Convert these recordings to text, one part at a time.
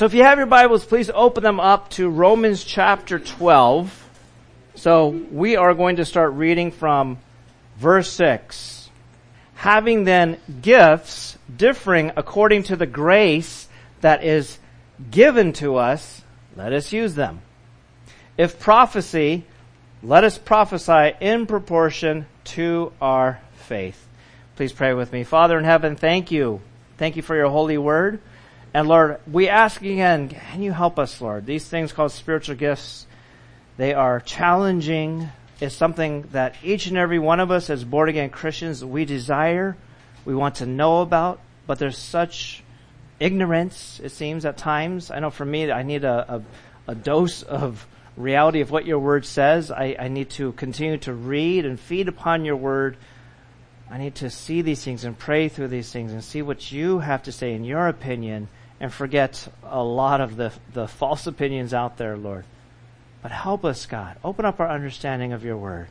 So if you have your Bibles, please open them up to Romans chapter 12. So we are going to start reading from verse 6. Having then gifts differing according to the grace that is given to us, let us use them. If prophecy, let us prophesy in proportion to our faith. Please pray with me. Father in heaven, thank you. Thank you for your holy word. And Lord, we ask again, can you help us, Lord? These things called spiritual gifts, they are challenging. It's something that each and every one of us as born again Christians, we desire, we want to know about, but there's such ignorance, it seems, at times. I know for me, I need a, a, a dose of reality of what your word says. I, I need to continue to read and feed upon your word. I need to see these things and pray through these things and see what you have to say in your opinion and forget a lot of the, the false opinions out there, Lord. But help us, God. Open up our understanding of your word.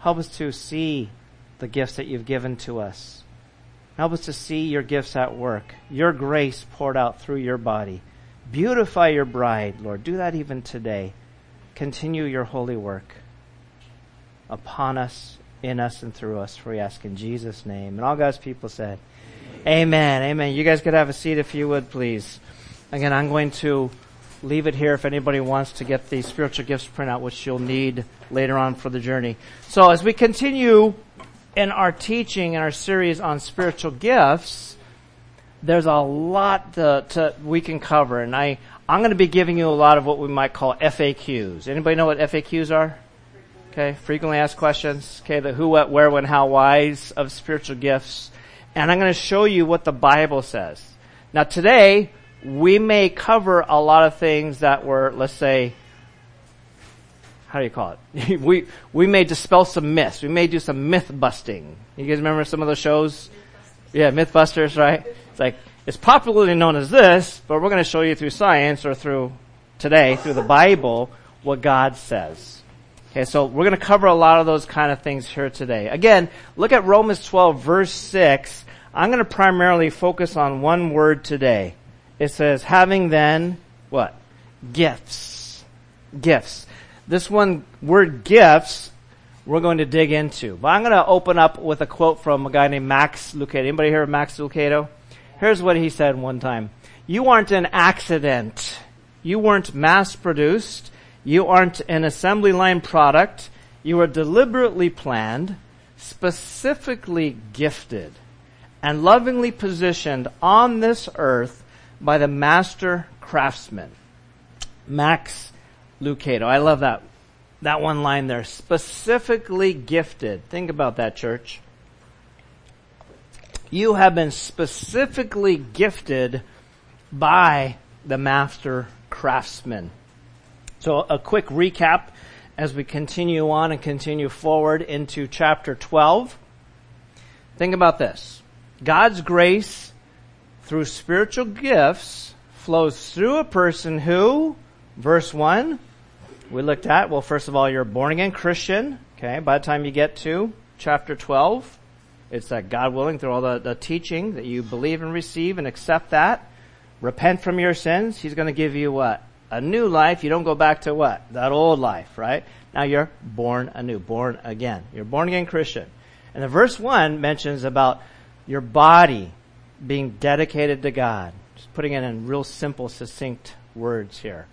Help us to see the gifts that you've given to us. Help us to see your gifts at work, your grace poured out through your body. Beautify your bride, Lord. Do that even today. Continue your holy work upon us, in us, and through us, for we ask in Jesus' name. And all God's people said, Amen. Amen. You guys could have a seat if you would, please. Again, I'm going to leave it here if anybody wants to get the spiritual gifts printout, which you'll need later on for the journey. So as we continue in our teaching in our series on spiritual gifts, there's a lot to, to, we can cover, and I I'm going to be giving you a lot of what we might call FAQs. Anybody know what FAQs are? Okay, frequently asked questions. Okay, the who, what, where, when, how, whys of spiritual gifts and I'm going to show you what the Bible says. Now today, we may cover a lot of things that were, let's say, how do you call it? we, we may dispel some myths. We may do some myth busting. You guys remember some of those shows? Yeah, Mythbusters, right? It's like, it's popularly known as this, but we're going to show you through science or through today, through the Bible, what God says. Okay, so we're going to cover a lot of those kind of things here today. Again, look at Romans 12 verse 6. I'm going to primarily focus on one word today. It says, having then, what? Gifts. Gifts. This one word gifts, we're going to dig into. But I'm going to open up with a quote from a guy named Max Lucado. Anybody hear of Max Lucado? Here's what he said one time. You aren't an accident. You weren't mass produced. You aren't an assembly line product. You are deliberately planned, specifically gifted, and lovingly positioned on this earth by the master craftsman. Max Lucado. I love that. That one line there. Specifically gifted. Think about that, church. You have been specifically gifted by the master craftsman. So a quick recap as we continue on and continue forward into chapter 12. Think about this. God's grace through spiritual gifts flows through a person who, verse 1, we looked at, well, first of all, you're a born again Christian. Okay. By the time you get to chapter 12, it's that God willing through all the, the teaching that you believe and receive and accept that. Repent from your sins. He's going to give you what? a new life, you don't go back to what? That old life, right? Now you're born anew, born again. You're born again Christian. And the verse 1 mentions about your body being dedicated to God. Just putting it in real simple, succinct words here.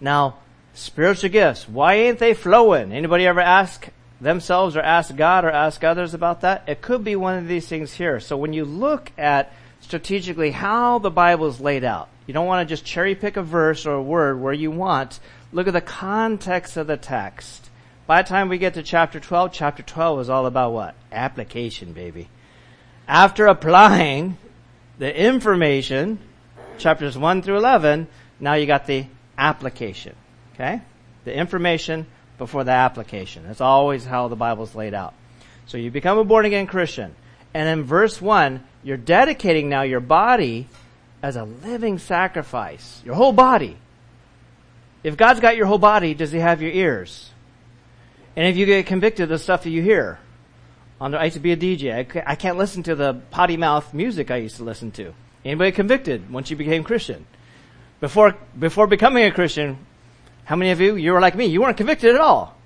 Now, spiritual gifts, why ain't they flowing? Anybody ever ask themselves or ask God or ask others about that? It could be one of these things here. So when you look at strategically how the Bible is laid out, you don't want to just cherry pick a verse or a word where you want. Look at the context of the text. By the time we get to chapter 12, chapter 12 is all about what? Application, baby. After applying the information, chapters 1 through 11, now you got the application. Okay? The information before the application. That's always how the Bible's laid out. So you become a born again Christian. And in verse 1, you're dedicating now your body as a living sacrifice. Your whole body. If God's got your whole body, does He have your ears? And if you get convicted of the stuff that you hear, I used to be a DJ. I can't listen to the potty mouth music I used to listen to. Anybody convicted once you became Christian? before, before becoming a Christian, how many of you, you were like me, you weren't convicted at all.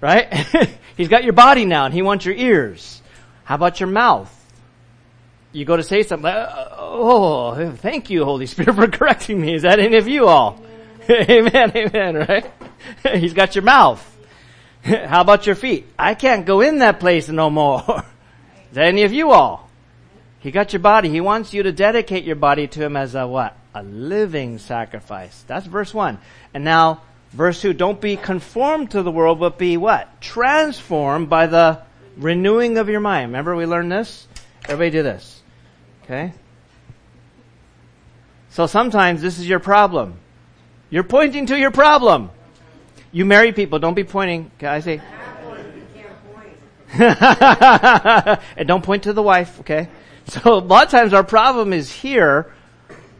Right? He's got your body now and he wants your ears. How about your mouth? You go to say something, uh, oh, thank you, Holy Spirit, for correcting me. Is that any of you all? amen, amen, right? He's got your mouth. How about your feet? I can't go in that place no more. Is any of you all? He got your body. He wants you to dedicate your body to Him as a what? A living sacrifice. That's verse one. And now, verse two, don't be conformed to the world, but be what? Transformed by the renewing of your mind. Remember we learned this? Everybody do this. Okay? So sometimes this is your problem. You're pointing to your problem. You married people, don't be pointing. Can I say? and don't point to the wife, okay? So a lot of times our problem is here.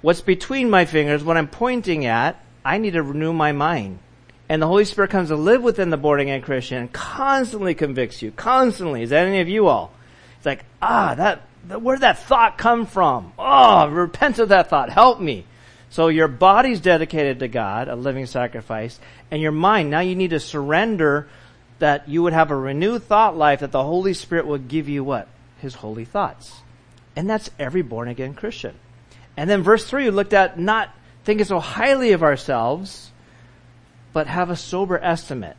What's between my fingers, what I'm pointing at, I need to renew my mind. And the Holy Spirit comes to live within the born again Christian and constantly convicts you. Constantly. Is that any of you all? It's like, ah, that, where did that thought come from? Oh, repent of that thought. Help me. So your body's dedicated to God, a living sacrifice, and your mind, now you need to surrender that you would have a renewed thought life that the Holy Spirit would give you what? His holy thoughts. And that's every born again Christian. And then verse 3, we looked at not thinking so highly of ourselves, but have a sober estimate.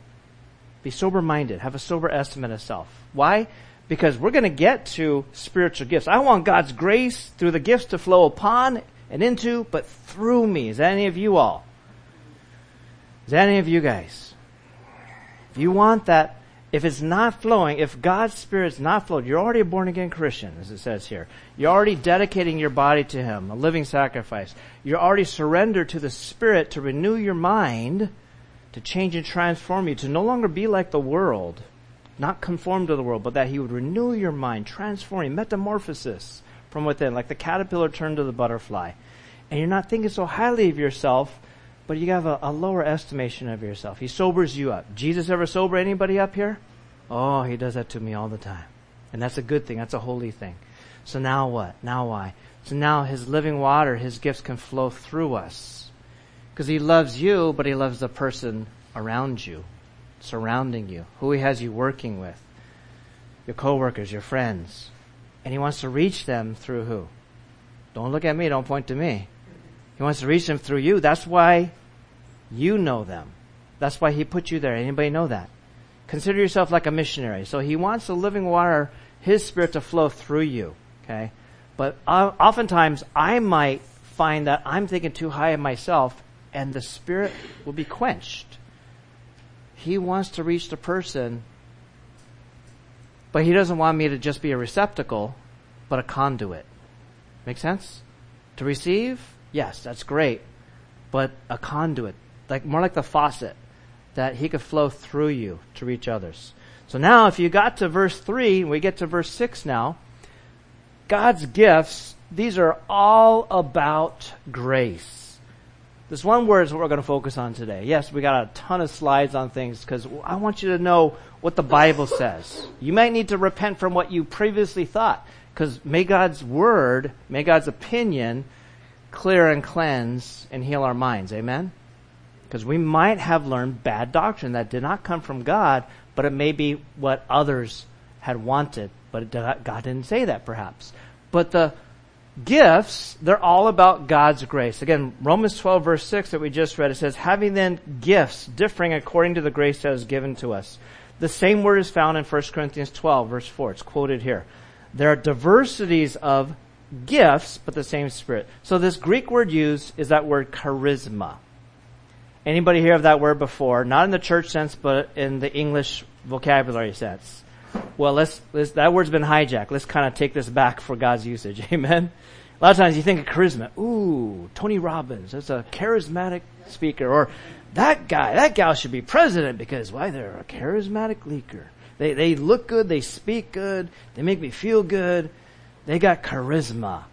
Be sober minded. Have a sober estimate of self. Why? Because we're going to get to spiritual gifts. I want God's grace through the gifts to flow upon and into, but through me. Is that any of you all? Is that any of you guys? If you want that, if it's not flowing, if God's Spirit's not flowing, you're already a born again Christian, as it says here. You're already dedicating your body to Him, a living sacrifice. You're already surrendered to the Spirit to renew your mind, to change and transform you, to no longer be like the world, not conform to the world, but that He would renew your mind, transform you, metamorphosis from within, like the caterpillar turned to the butterfly. And you're not thinking so highly of yourself, but you have a, a lower estimation of yourself. He sobers you up. Jesus ever sober anybody up here? Oh, he does that to me all the time. And that's a good thing. That's a holy thing. So now what? Now why? So now his living water, his gifts can flow through us. Because he loves you, but he loves the person around you, surrounding you, who he has you working with, your coworkers, your friends. And he wants to reach them through who? Don't look at me, don't point to me. He wants to reach them through you. That's why you know them. That's why he put you there. Anybody know that? Consider yourself like a missionary. So he wants the living water, his spirit to flow through you. Okay? But oftentimes I might find that I'm thinking too high of myself and the spirit will be quenched. He wants to reach the person but he doesn't want me to just be a receptacle, but a conduit. Make sense? To receive? Yes, that's great. But a conduit. Like, more like the faucet. That he could flow through you to reach others. So now, if you got to verse 3, we get to verse 6 now. God's gifts, these are all about grace. This one word is what we're going to focus on today. Yes, we got a ton of slides on things because I want you to know what the Bible says. You might need to repent from what you previously thought because may God's word, may God's opinion clear and cleanse and heal our minds. Amen? Because we might have learned bad doctrine that did not come from God, but it may be what others had wanted, but God didn't say that perhaps. But the gifts, they're all about God's grace. Again, Romans 12 verse 6 that we just read, it says, having then gifts differing according to the grace that is given to us. The same word is found in 1 Corinthians 12 verse 4. It's quoted here. There are diversities of gifts, but the same spirit. So this Greek word used is that word charisma. Anybody hear of that word before? Not in the church sense, but in the English vocabulary sense. Well, let's, let's that word's been hijacked. Let's kind of take this back for God's usage. Amen. A lot of times you think of charisma. Ooh, Tony Robbins. That's a charismatic speaker. Or that guy, that gal should be president because why? They're a charismatic leaker. They, they look good. They speak good. They make me feel good. They got charisma.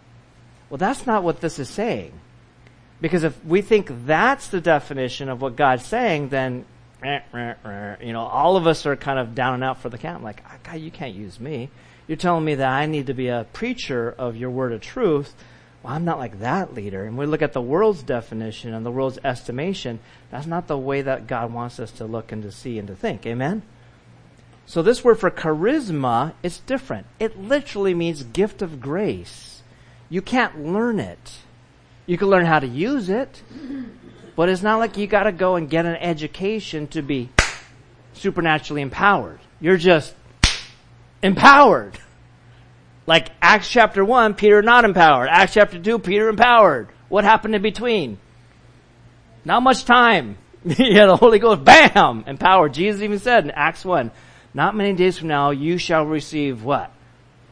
Well, that's not what this is saying. Because if we think that's the definition of what God's saying, then you know, all of us are kind of down and out for the count. Like, ah, God, you can't use me. You're telling me that I need to be a preacher of your word of truth, well, I'm not like that leader. And we look at the world's definition and the world's estimation. That's not the way that God wants us to look and to see and to think. Amen? So this word for charisma, it's different. It literally means gift of grace. You can't learn it. You can learn how to use it, but it's not like you gotta go and get an education to be supernaturally empowered. You're just empowered. Like Acts chapter 1, Peter not empowered. Acts chapter 2, Peter empowered. What happened in between? Not much time. yeah, the Holy Ghost, bam, empowered. Jesus even said in Acts 1, not many days from now you shall receive what?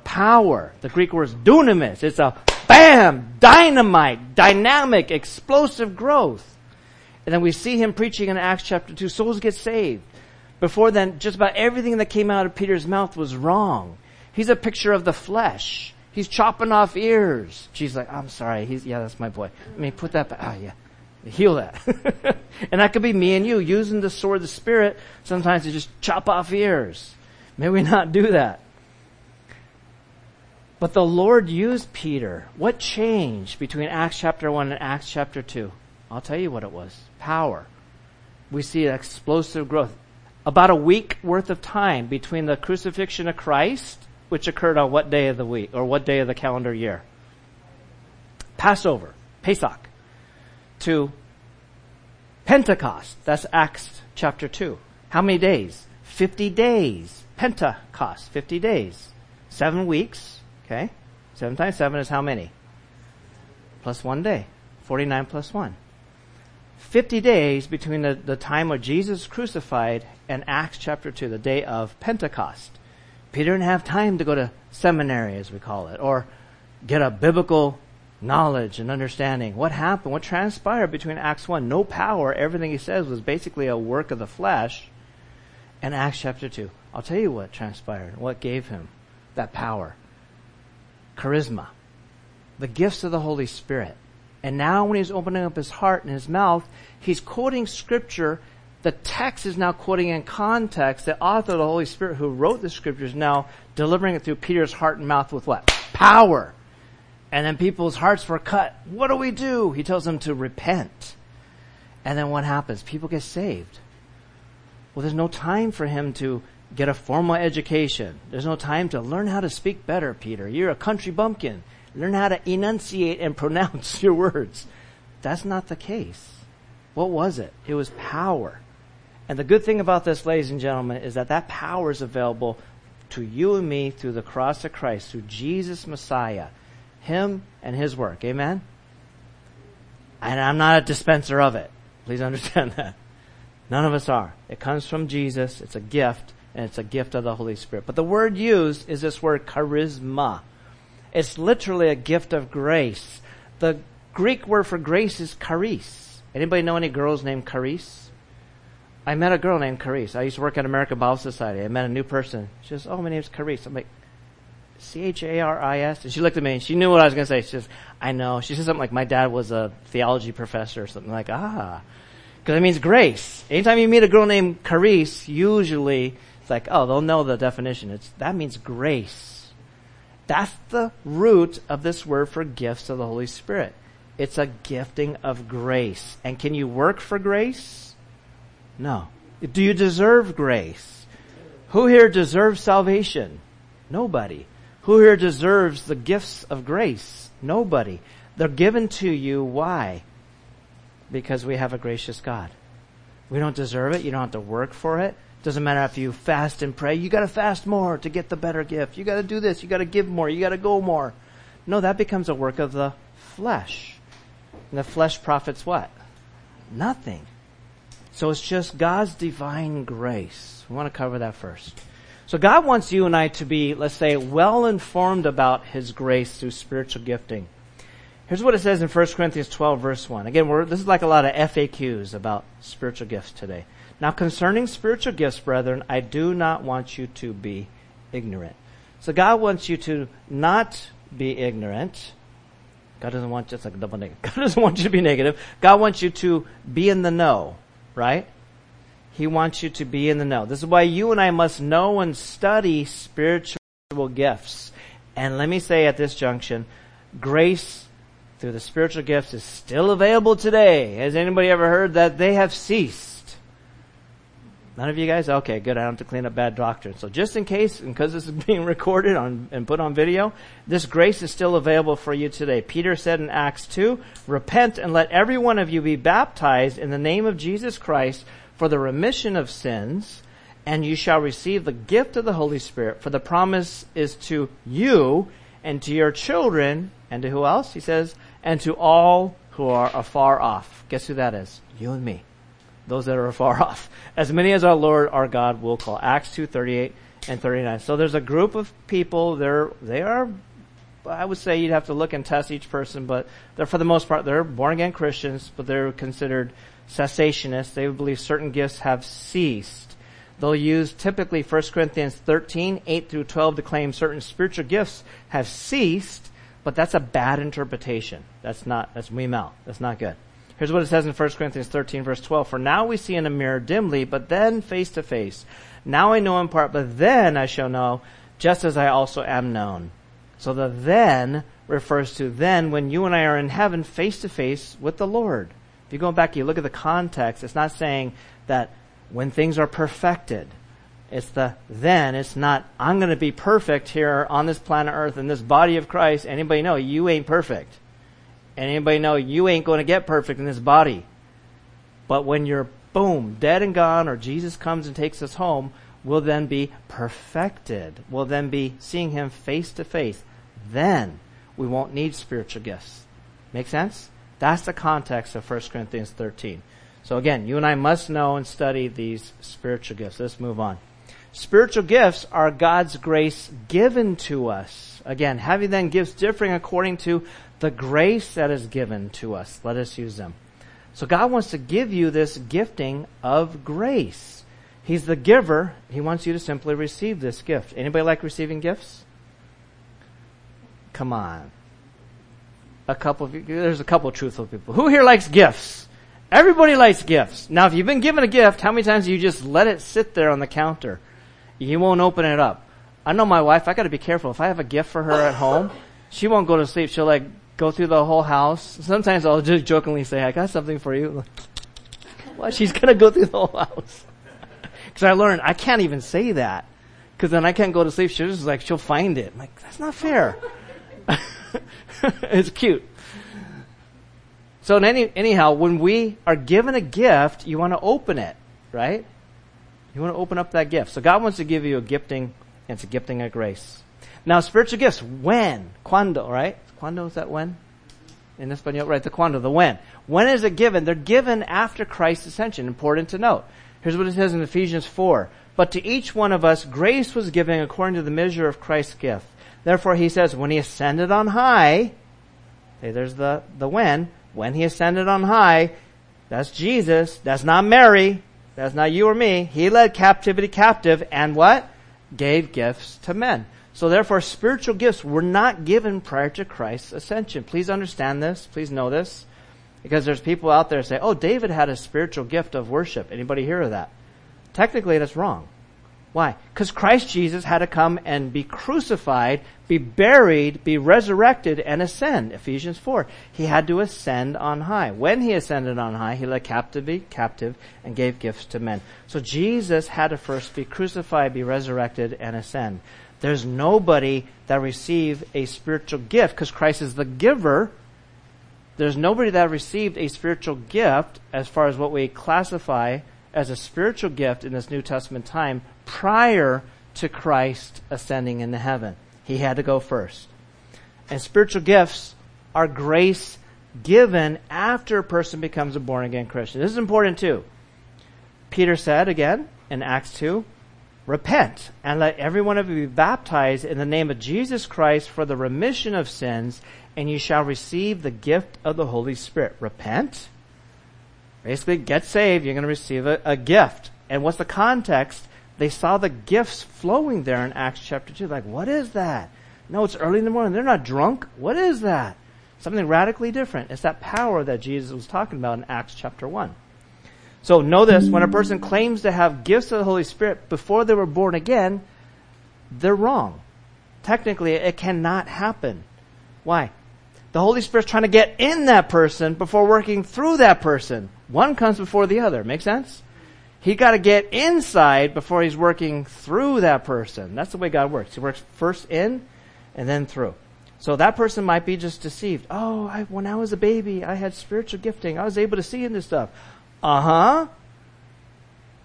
Power. The Greek word is dunamis. It's a bam, dynamite, dynamic, explosive growth. And then we see him preaching in Acts chapter 2, souls get saved. Before then, just about everything that came out of Peter's mouth was wrong. He's a picture of the flesh. He's chopping off ears. She's like, I'm sorry. He's, yeah, that's my boy. I mean, put that back. Oh, ah, yeah. Heal that. and that could be me and you using the sword of the Spirit sometimes to just chop off ears. May we not do that. But the Lord used Peter. What changed between Acts chapter 1 and Acts chapter 2? I'll tell you what it was. Power. We see explosive growth. About a week worth of time between the crucifixion of Christ which occurred on what day of the week or what day of the calendar year? Passover, Pesach, to Pentecost. That's Acts chapter 2. How many days? 50 days. Pentecost, 50 days. Seven weeks, okay? Seven times seven is how many? Plus one day. 49 plus one. 50 days between the, the time of Jesus crucified and Acts chapter 2, the day of Pentecost. Peter didn't have time to go to seminary, as we call it, or get a biblical knowledge and understanding. What happened? What transpired between Acts 1? No power. Everything he says was basically a work of the flesh. And Acts chapter 2. I'll tell you what transpired, what gave him that power. Charisma. The gifts of the Holy Spirit. And now when he's opening up his heart and his mouth, he's quoting scripture the text is now quoting in context. The author the Holy Spirit who wrote the scriptures now delivering it through Peter's heart and mouth with what? Power. And then people's hearts were cut. What do we do? He tells them to repent. And then what happens? People get saved. Well, there's no time for him to get a formal education. There's no time to learn how to speak better, Peter. You're a country bumpkin. Learn how to enunciate and pronounce your words. That's not the case. What was it? It was power. And the good thing about this, ladies and gentlemen, is that that power is available to you and me through the cross of Christ, through Jesus Messiah, Him and His work. Amen? And I'm not a dispenser of it. Please understand that. None of us are. It comes from Jesus. It's a gift, and it's a gift of the Holy Spirit. But the word used is this word charisma. It's literally a gift of grace. The Greek word for grace is charis. Anybody know any girls named Charis? I met a girl named Charis. I used to work at American Bible Society. I met a new person. She says, "Oh, my name's Charis." I'm like, "C H A R I S." And she looked at me and she knew what I was going to say. She says, "I know." She said something like, "My dad was a theology professor," or something like, "Ah," because it means grace. Anytime you meet a girl named Charis, usually it's like, "Oh, they'll know the definition." It's that means grace. That's the root of this word for gifts of the Holy Spirit. It's a gifting of grace. And can you work for grace? No. Do you deserve grace? Who here deserves salvation? Nobody. Who here deserves the gifts of grace? Nobody. They're given to you. Why? Because we have a gracious God. We don't deserve it. You don't have to work for it. Doesn't matter if you fast and pray. You gotta fast more to get the better gift. You gotta do this. You gotta give more. You gotta go more. No, that becomes a work of the flesh. And the flesh profits what? Nothing. So it's just God's divine grace. We want to cover that first. So God wants you and I to be, let's say, well informed about His grace through spiritual gifting. Here's what it says in 1 Corinthians 12 verse 1. Again, this is like a lot of FAQs about spiritual gifts today. Now concerning spiritual gifts, brethren, I do not want you to be ignorant. So God wants you to not be ignorant. God doesn't want just like double negative. God doesn't want you to be negative. God wants you to be in the know right? He wants you to be in the know. This is why you and I must know and study spiritual gifts. And let me say at this junction, grace through the spiritual gifts is still available today. Has anybody ever heard that they have ceased? None of you guys? Okay, good. I don't have to clean up bad doctrine. So just in case, and because this is being recorded on, and put on video, this grace is still available for you today. Peter said in Acts 2, repent and let every one of you be baptized in the name of Jesus Christ for the remission of sins, and you shall receive the gift of the Holy Spirit. For the promise is to you and to your children, and to who else? He says, and to all who are afar off. Guess who that is? You and me those that are afar off. As many as our Lord our God will call. Acts 2, 38 and 39. So there's a group of people, they're, they are, I would say you'd have to look and test each person, but they're for the most part, they're born again Christians, but they're considered cessationists. They believe certain gifts have ceased. They'll use typically 1 Corinthians 13, 8 through 12 to claim certain spiritual gifts have ceased, but that's a bad interpretation. That's not, that's me mouth. That's not good. Here's what it says in 1 Corinthians 13 verse 12. For now we see in a mirror dimly, but then face to face. Now I know in part, but then I shall know, just as I also am known. So the then refers to then when you and I are in heaven face to face with the Lord. If you go back, you look at the context, it's not saying that when things are perfected. It's the then. It's not, I'm going to be perfect here on this planet earth in this body of Christ. Anybody know you ain't perfect. Anybody know you ain't going to get perfect in this body. But when you're boom, dead and gone, or Jesus comes and takes us home, we'll then be perfected. We'll then be seeing Him face to face. Then we won't need spiritual gifts. Make sense? That's the context of 1 Corinthians 13. So again, you and I must know and study these spiritual gifts. Let's move on. Spiritual gifts are God's grace given to us. Again, having then gifts differing according to the grace that is given to us. Let us use them. So God wants to give you this gifting of grace. He's the giver. He wants you to simply receive this gift. Anybody like receiving gifts? Come on. A couple of you, there's a couple of truthful people. Who here likes gifts? Everybody likes gifts. Now, if you've been given a gift, how many times do you just let it sit there on the counter? You won't open it up. I know my wife, I gotta be careful. If I have a gift for her at home, she won't go to sleep. She'll like go through the whole house. Sometimes I'll just jokingly say, I got something for you. well, she's gonna go through the whole house. Cause I learned I can't even say that. Cause then I can't go to sleep. She'll just like, she'll find it. I'm like, that's not fair. it's cute. So any, anyhow, when we are given a gift, you want to open it, right? You want to open up that gift. So God wants to give you a gifting, and it's a gifting of grace. Now spiritual gifts, when? Quando, right? Quando is that when? In Espanol, right? The quando, the when. When is it given? They're given after Christ's ascension. Important to note. Here's what it says in Ephesians 4. But to each one of us, grace was given according to the measure of Christ's gift. Therefore, he says, when he ascended on high, okay, there's the, the when, when he ascended on high, that's Jesus, that's not Mary, that's not you or me. He led captivity captive and what? Gave gifts to men. So therefore, spiritual gifts were not given prior to Christ's ascension. Please understand this. Please know this. Because there's people out there say, oh, David had a spiritual gift of worship. Anybody hear of that? Technically, that's wrong. Why? Because Christ Jesus had to come and be crucified, be buried, be resurrected, and ascend. Ephesians 4. He had to ascend on high. When he ascended on high, he led captivity captive and gave gifts to men. So Jesus had to first be crucified, be resurrected, and ascend. There's nobody that received a spiritual gift because Christ is the giver. There's nobody that received a spiritual gift as far as what we classify as a spiritual gift in this New Testament time prior to Christ ascending into heaven. He had to go first. And spiritual gifts are grace given after a person becomes a born again Christian. This is important too. Peter said again in Acts 2, Repent and let every one of you be baptized in the name of Jesus Christ for the remission of sins, and you shall receive the gift of the Holy Spirit. Repent. Basically, get saved. You're going to receive a, a gift. And what's the context? They saw the gifts flowing there in Acts chapter 2. Like, what is that? No, it's early in the morning. They're not drunk. What is that? Something radically different. It's that power that Jesus was talking about in Acts chapter 1. So know this, when a person claims to have gifts of the Holy Spirit before they were born again, they're wrong. Technically, it cannot happen. Why? The Holy Spirit's trying to get in that person before working through that person. One comes before the other. Make sense? He got to get inside before he's working through that person. That's the way God works. He works first in and then through. So that person might be just deceived. Oh, I, when I was a baby, I had spiritual gifting. I was able to see into stuff. Uh huh.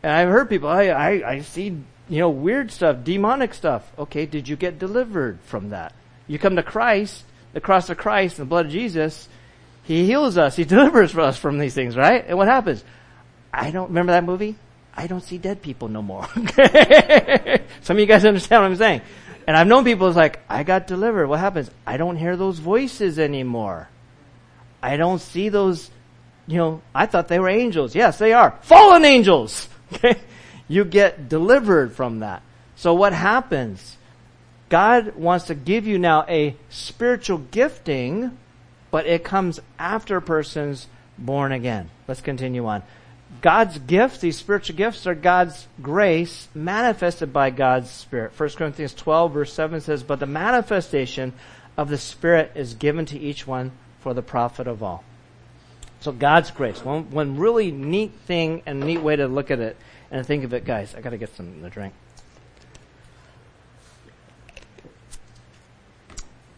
And I've heard people, I, I, I see, you know, weird stuff, demonic stuff. Okay, did you get delivered from that? You come to Christ, the cross of Christ and the blood of Jesus, He heals us. He delivers us from these things, right? And what happens? I don't remember that movie. I don't see dead people no more. Some of you guys understand what I'm saying. And I've known people who's like, I got delivered. What happens? I don't hear those voices anymore. I don't see those, you know, I thought they were angels. Yes, they are. Fallen angels! Okay? You get delivered from that. So what happens? God wants to give you now a spiritual gifting, but it comes after a person's born again. Let's continue on. God's gifts, these spiritual gifts, are God's grace manifested by God's Spirit. 1 Corinthians 12 verse 7 says, But the manifestation of the Spirit is given to each one for the profit of all. So God's grace. One, one really neat thing and neat way to look at it and think of it, guys. I gotta get some to drink.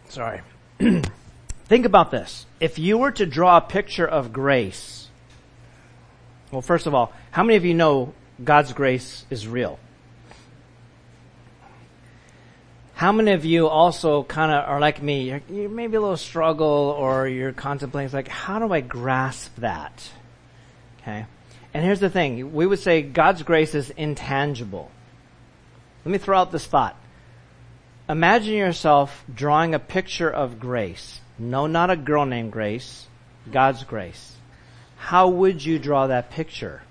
Sorry. think about this. If you were to draw a picture of grace, well, first of all, how many of you know God's grace is real? How many of you also kind of are like me? You're, you're, maybe a little struggle or you're contemplating, like, how do I grasp that? Okay. And here's the thing. We would say God's grace is intangible. Let me throw out this thought. Imagine yourself drawing a picture of grace. No, not a girl named Grace. God's grace how would you draw that picture?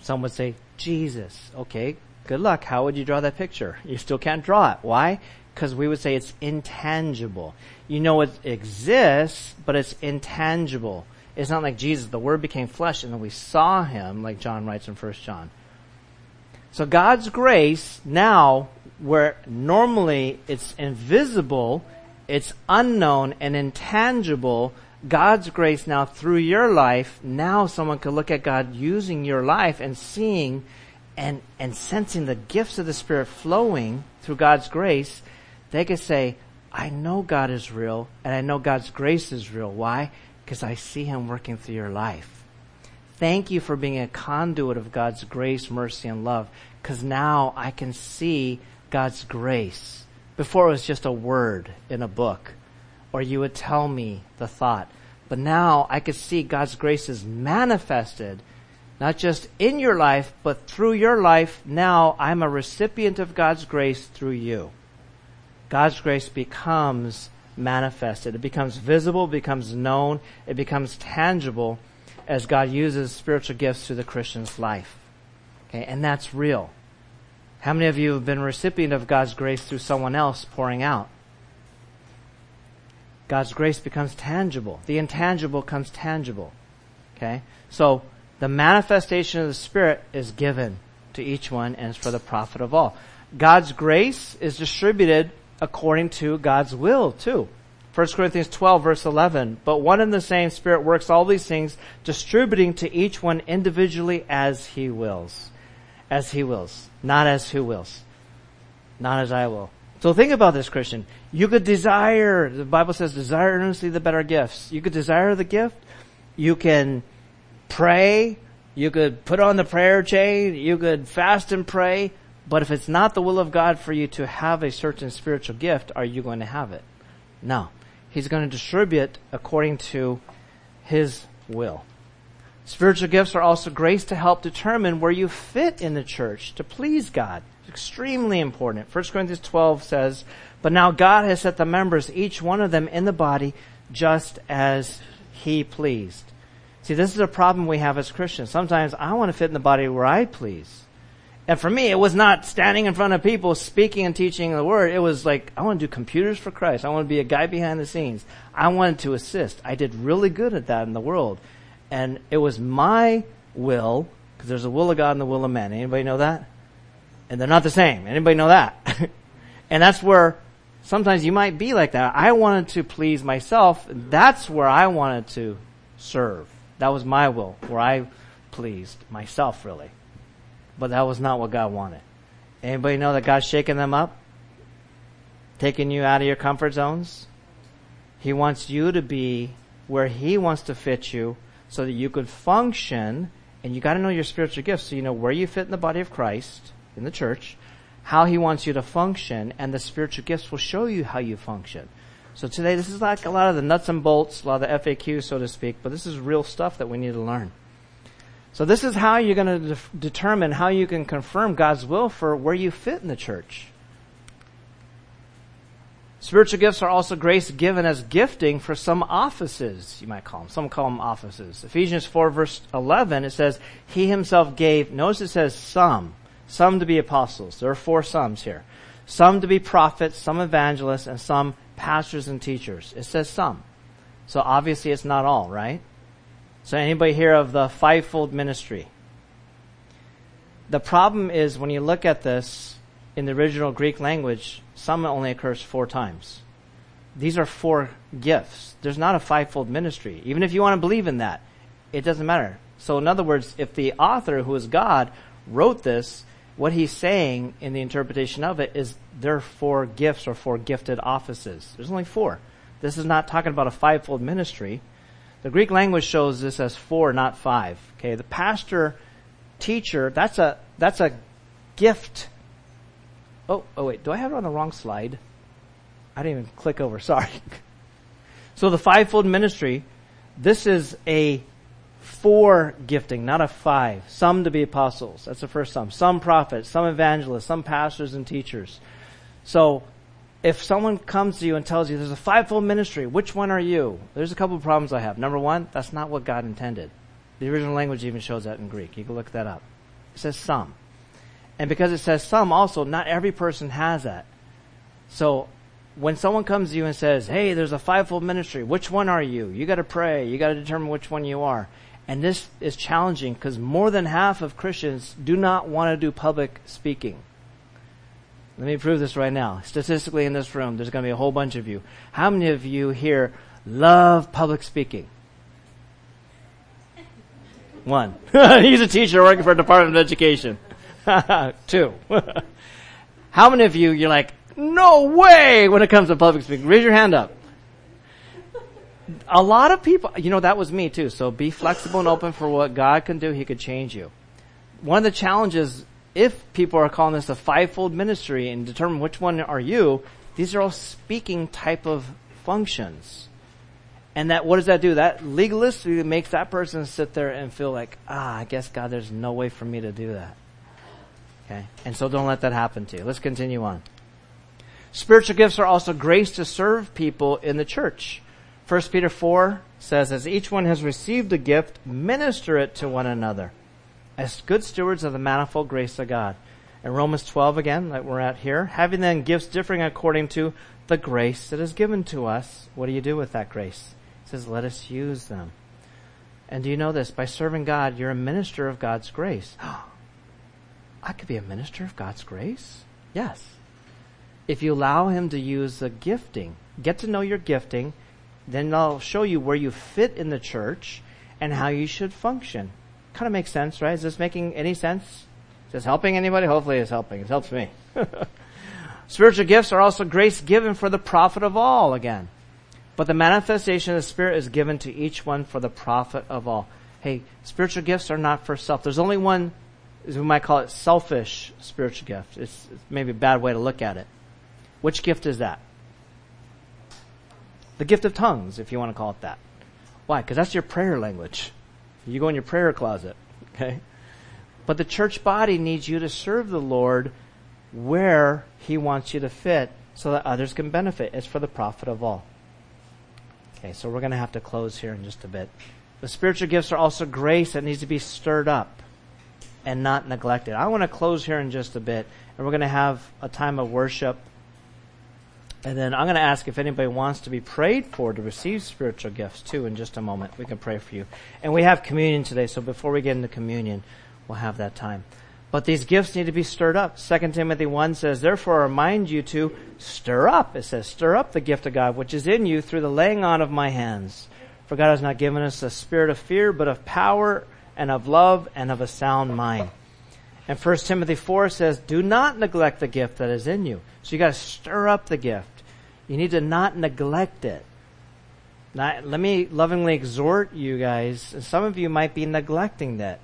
Some would say, Jesus. Okay, good luck. How would you draw that picture? You still can't draw it. Why? Because we would say it's intangible. You know it exists, but it's intangible. It's not like Jesus, the Word became flesh and then we saw Him, like John writes in 1 John. So God's grace now, where normally it's invisible, it's unknown and intangible, God's grace now through your life, now someone could look at God using your life and seeing and, and sensing the gifts of the Spirit flowing through God's grace. They could say, I know God is real and I know God's grace is real. Why? Because I see Him working through your life. Thank you for being a conduit of God's grace, mercy, and love. Because now I can see God's grace. Before it was just a word in a book or you would tell me the thought. But now I could see God's grace is manifested, not just in your life, but through your life. Now I'm a recipient of God's grace through you. God's grace becomes manifested. It becomes visible, becomes known, it becomes tangible as God uses spiritual gifts through the Christian's life. Okay, and that's real. How many of you have been recipient of God's grace through someone else pouring out? God's grace becomes tangible. The intangible comes tangible. Okay? So, the manifestation of the Spirit is given to each one and is for the profit of all. God's grace is distributed according to God's will too. 1 Corinthians 12 verse 11, but one and the same Spirit works all these things, distributing to each one individually as He wills. As He wills. Not as who wills. Not as I will. So think about this, Christian. You could desire, the Bible says, desire earnestly the better gifts. You could desire the gift. You can pray. You could put on the prayer chain. You could fast and pray. But if it's not the will of God for you to have a certain spiritual gift, are you going to have it? No. He's going to distribute according to His will. Spiritual gifts are also grace to help determine where you fit in the church to please God It's extremely important. 1 Corinthians 12 says, But now God has set the members, each one of them in the body, just as He pleased. See, this is a problem we have as Christians. Sometimes I want to fit in the body where I please. And for me, it was not standing in front of people speaking and teaching the word. It was like, I want to do computers for Christ. I want to be a guy behind the scenes. I wanted to assist. I did really good at that in the world. And it was my will, because there's a will of God and the will of man. Anybody know that? and they're not the same. Anybody know that? and that's where Sometimes you might be like that. I wanted to please myself. That's where I wanted to serve. That was my will, where I pleased myself really. But that was not what God wanted. Anybody know that God's shaking them up? Taking you out of your comfort zones? He wants you to be where He wants to fit you so that you could function and you gotta know your spiritual gifts so you know where you fit in the body of Christ, in the church, how He wants you to function, and the spiritual gifts will show you how you function. So today, this is like a lot of the nuts and bolts, a lot of the FAQs, so to speak, but this is real stuff that we need to learn. So this is how you're going to de- determine how you can confirm God's will for where you fit in the church. Spiritual gifts are also grace given as gifting for some offices, you might call them. Some call them offices. Ephesians 4 verse 11, it says, He himself gave, notice it says some, some to be apostles. There are four sums here. Some to be prophets, some evangelists, and some pastors and teachers. It says some. So obviously it's not all, right? So anybody hear of the fivefold ministry? The problem is when you look at this in the original Greek language, some only occurs four times. These are four gifts. There's not a fivefold ministry. Even if you want to believe in that, it doesn't matter. So in other words, if the author, who is God, wrote this, what he's saying in the interpretation of it is there are four gifts or four gifted offices. There's only four. This is not talking about a fivefold ministry. The Greek language shows this as four, not five. Okay, the pastor, teacher, that's a, that's a gift. Oh, oh wait, do I have it on the wrong slide? I didn't even click over, sorry. so the fivefold ministry, this is a four gifting, not a five. Some to be apostles. That's the first sum. Some prophets, some evangelists, some pastors and teachers. So if someone comes to you and tells you there's a fivefold ministry, which one are you? There's a couple of problems I have. Number one, that's not what God intended. The original language even shows that in Greek. You can look that up. It says some. And because it says some also, not every person has that. So when someone comes to you and says, hey, there's a fivefold ministry, which one are you? You gotta pray. You gotta determine which one you are. And this is challenging because more than half of Christians do not want to do public speaking. Let me prove this right now. Statistically in this room, there's going to be a whole bunch of you. How many of you here love public speaking? One. He's a teacher working for a Department of Education. Two. How many of you, you're like, no way when it comes to public speaking? Raise your hand up. A lot of people, you know, that was me too. So be flexible and open for what God can do. He could change you. One of the challenges if people are calling this a fivefold ministry and determine which one are you, these are all speaking type of functions. And that, what does that do? That legalistically makes that person sit there and feel like, ah, I guess God, there's no way for me to do that. Okay? And so don't let that happen to you. Let's continue on. Spiritual gifts are also grace to serve people in the church. 1 Peter 4 says, as each one has received a gift, minister it to one another as good stewards of the manifold grace of God. In Romans 12 again, like we're at here, having then gifts differing according to the grace that is given to us, what do you do with that grace? It says, let us use them. And do you know this? By serving God, you're a minister of God's grace. I could be a minister of God's grace? Yes. If you allow Him to use the gifting, get to know your gifting, then I'll show you where you fit in the church and how you should function kind of makes sense, right? Is this making any sense? Is this helping anybody? Hopefully it's helping. It helps me. Spiritual gifts are also grace given for the profit of all again. But the manifestation of the Spirit is given to each one for the profit of all. Hey, spiritual gifts are not for self. There's only one, we might call it selfish spiritual gift. It's, it's maybe a bad way to look at it. Which gift is that? The gift of tongues, if you want to call it that. Why? Because that's your prayer language. You go in your prayer closet, okay? But the church body needs you to serve the Lord where He wants you to fit so that others can benefit. It's for the profit of all. Okay, so we're going to have to close here in just a bit. The spiritual gifts are also grace that needs to be stirred up and not neglected. I want to close here in just a bit, and we're going to have a time of worship and then I'm going to ask if anybody wants to be prayed for to receive spiritual gifts too in just a moment. We can pray for you. And we have communion today, so before we get into communion, we'll have that time. But these gifts need to be stirred up. 2 Timothy 1 says, Therefore I remind you to stir up. It says, stir up the gift of God which is in you through the laying on of my hands. For God has not given us a spirit of fear, but of power and of love and of a sound mind. And 1 Timothy 4 says, do not neglect the gift that is in you. So you gotta stir up the gift. You need to not neglect it. Now, let me lovingly exhort you guys. Some of you might be neglecting that.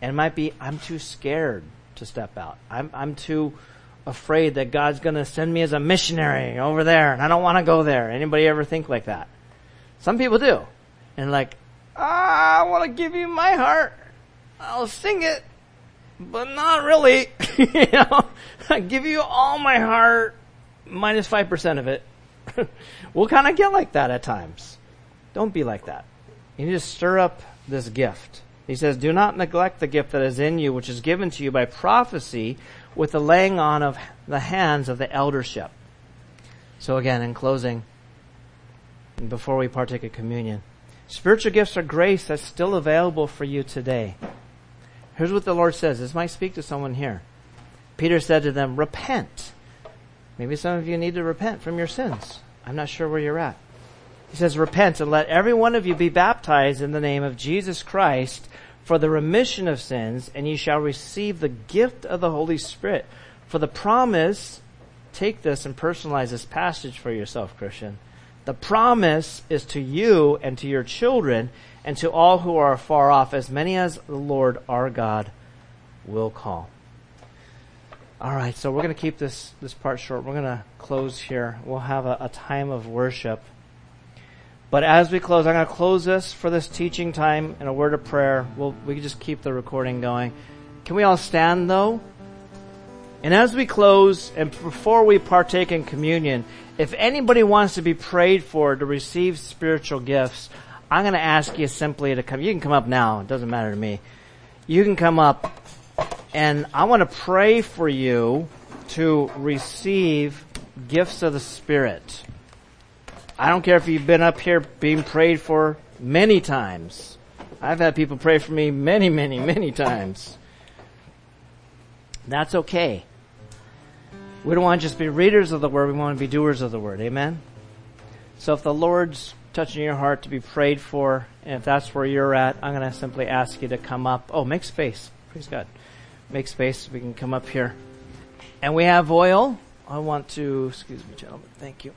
And might be, I'm too scared to step out. I'm, I'm too afraid that God's gonna send me as a missionary over there and I don't want to go there. Anybody ever think like that? Some people do. And like, Ah, I want to give you my heart. I'll sing it, but not really. you know, I give you all my heart, minus 5% of it. we'll kind of get like that at times. Don't be like that. You need to stir up this gift. He says, do not neglect the gift that is in you, which is given to you by prophecy with the laying on of the hands of the eldership. So again, in closing, before we partake of communion, spiritual gifts are grace that's still available for you today. Here's what the Lord says. This might speak to someone here. Peter said to them, repent. Maybe some of you need to repent from your sins. I'm not sure where you're at. He says, repent and let every one of you be baptized in the name of Jesus Christ for the remission of sins, and ye shall receive the gift of the Holy Spirit. For the promise, take this and personalize this passage for yourself, Christian. The promise is to you and to your children and to all who are far off, as many as the Lord our God will call. All right, so we're going to keep this, this part short. We're going to close here. We'll have a, a time of worship. But as we close, I'm going to close this for this teaching time in a word of prayer. We'll, we can just keep the recording going. Can we all stand though? And as we close and before we partake in communion, if anybody wants to be prayed for to receive spiritual gifts, I'm going to ask you simply to come. You can come up now. It doesn't matter to me. You can come up and I want to pray for you to receive gifts of the Spirit. I don't care if you've been up here being prayed for many times. I've had people pray for me many, many, many times. That's okay. We don't want to just be readers of the word, we want to be doers of the word. Amen? So if the Lord's touching your heart to be prayed for, and if that's where you're at, I'm going to simply ask you to come up. Oh, make space. Praise God make space so we can come up here. And we have oil. I want to, excuse me, gentlemen, thank you.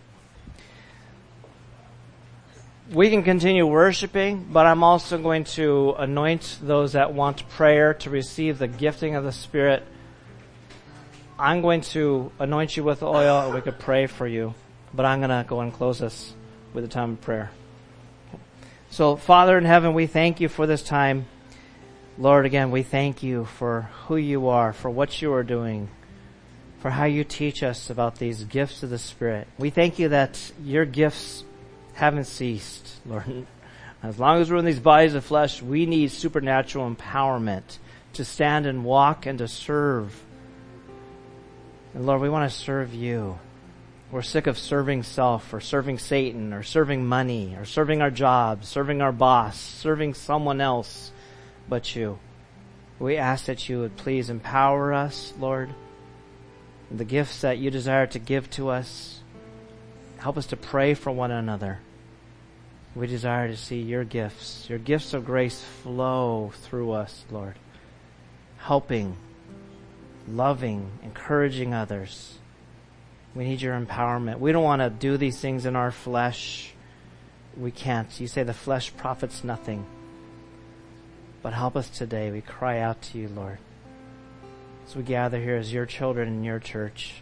We can continue worshiping, but I'm also going to anoint those that want prayer to receive the gifting of the Spirit. I'm going to anoint you with oil and we could pray for you, but I'm going to go and close this with a time of prayer. So, Father in heaven, we thank you for this time. Lord, again, we thank you for who you are, for what you are doing, for how you teach us about these gifts of the Spirit. We thank you that your gifts haven't ceased, Lord. As long as we're in these bodies of flesh, we need supernatural empowerment to stand and walk and to serve. And Lord, we want to serve you. We're sick of serving self or serving Satan or serving money or serving our jobs, serving our boss, serving someone else but you. We ask that you would please empower us, Lord, the gifts that you desire to give to us. Help us to pray for one another. We desire to see your gifts, your gifts of grace flow through us, Lord. Helping, loving, encouraging others. We need your empowerment. We don't want to do these things in our flesh. We can't. You say the flesh profits nothing. But help us today. We cry out to you, Lord. As we gather here as your children in your church,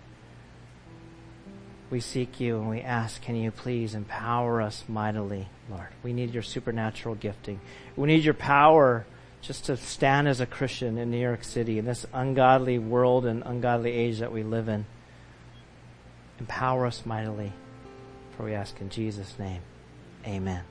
we seek you and we ask, can you please empower us mightily, Lord? We need your supernatural gifting. We need your power just to stand as a Christian in New York City in this ungodly world and ungodly age that we live in. Empower us mightily, for we ask in Jesus' name. Amen.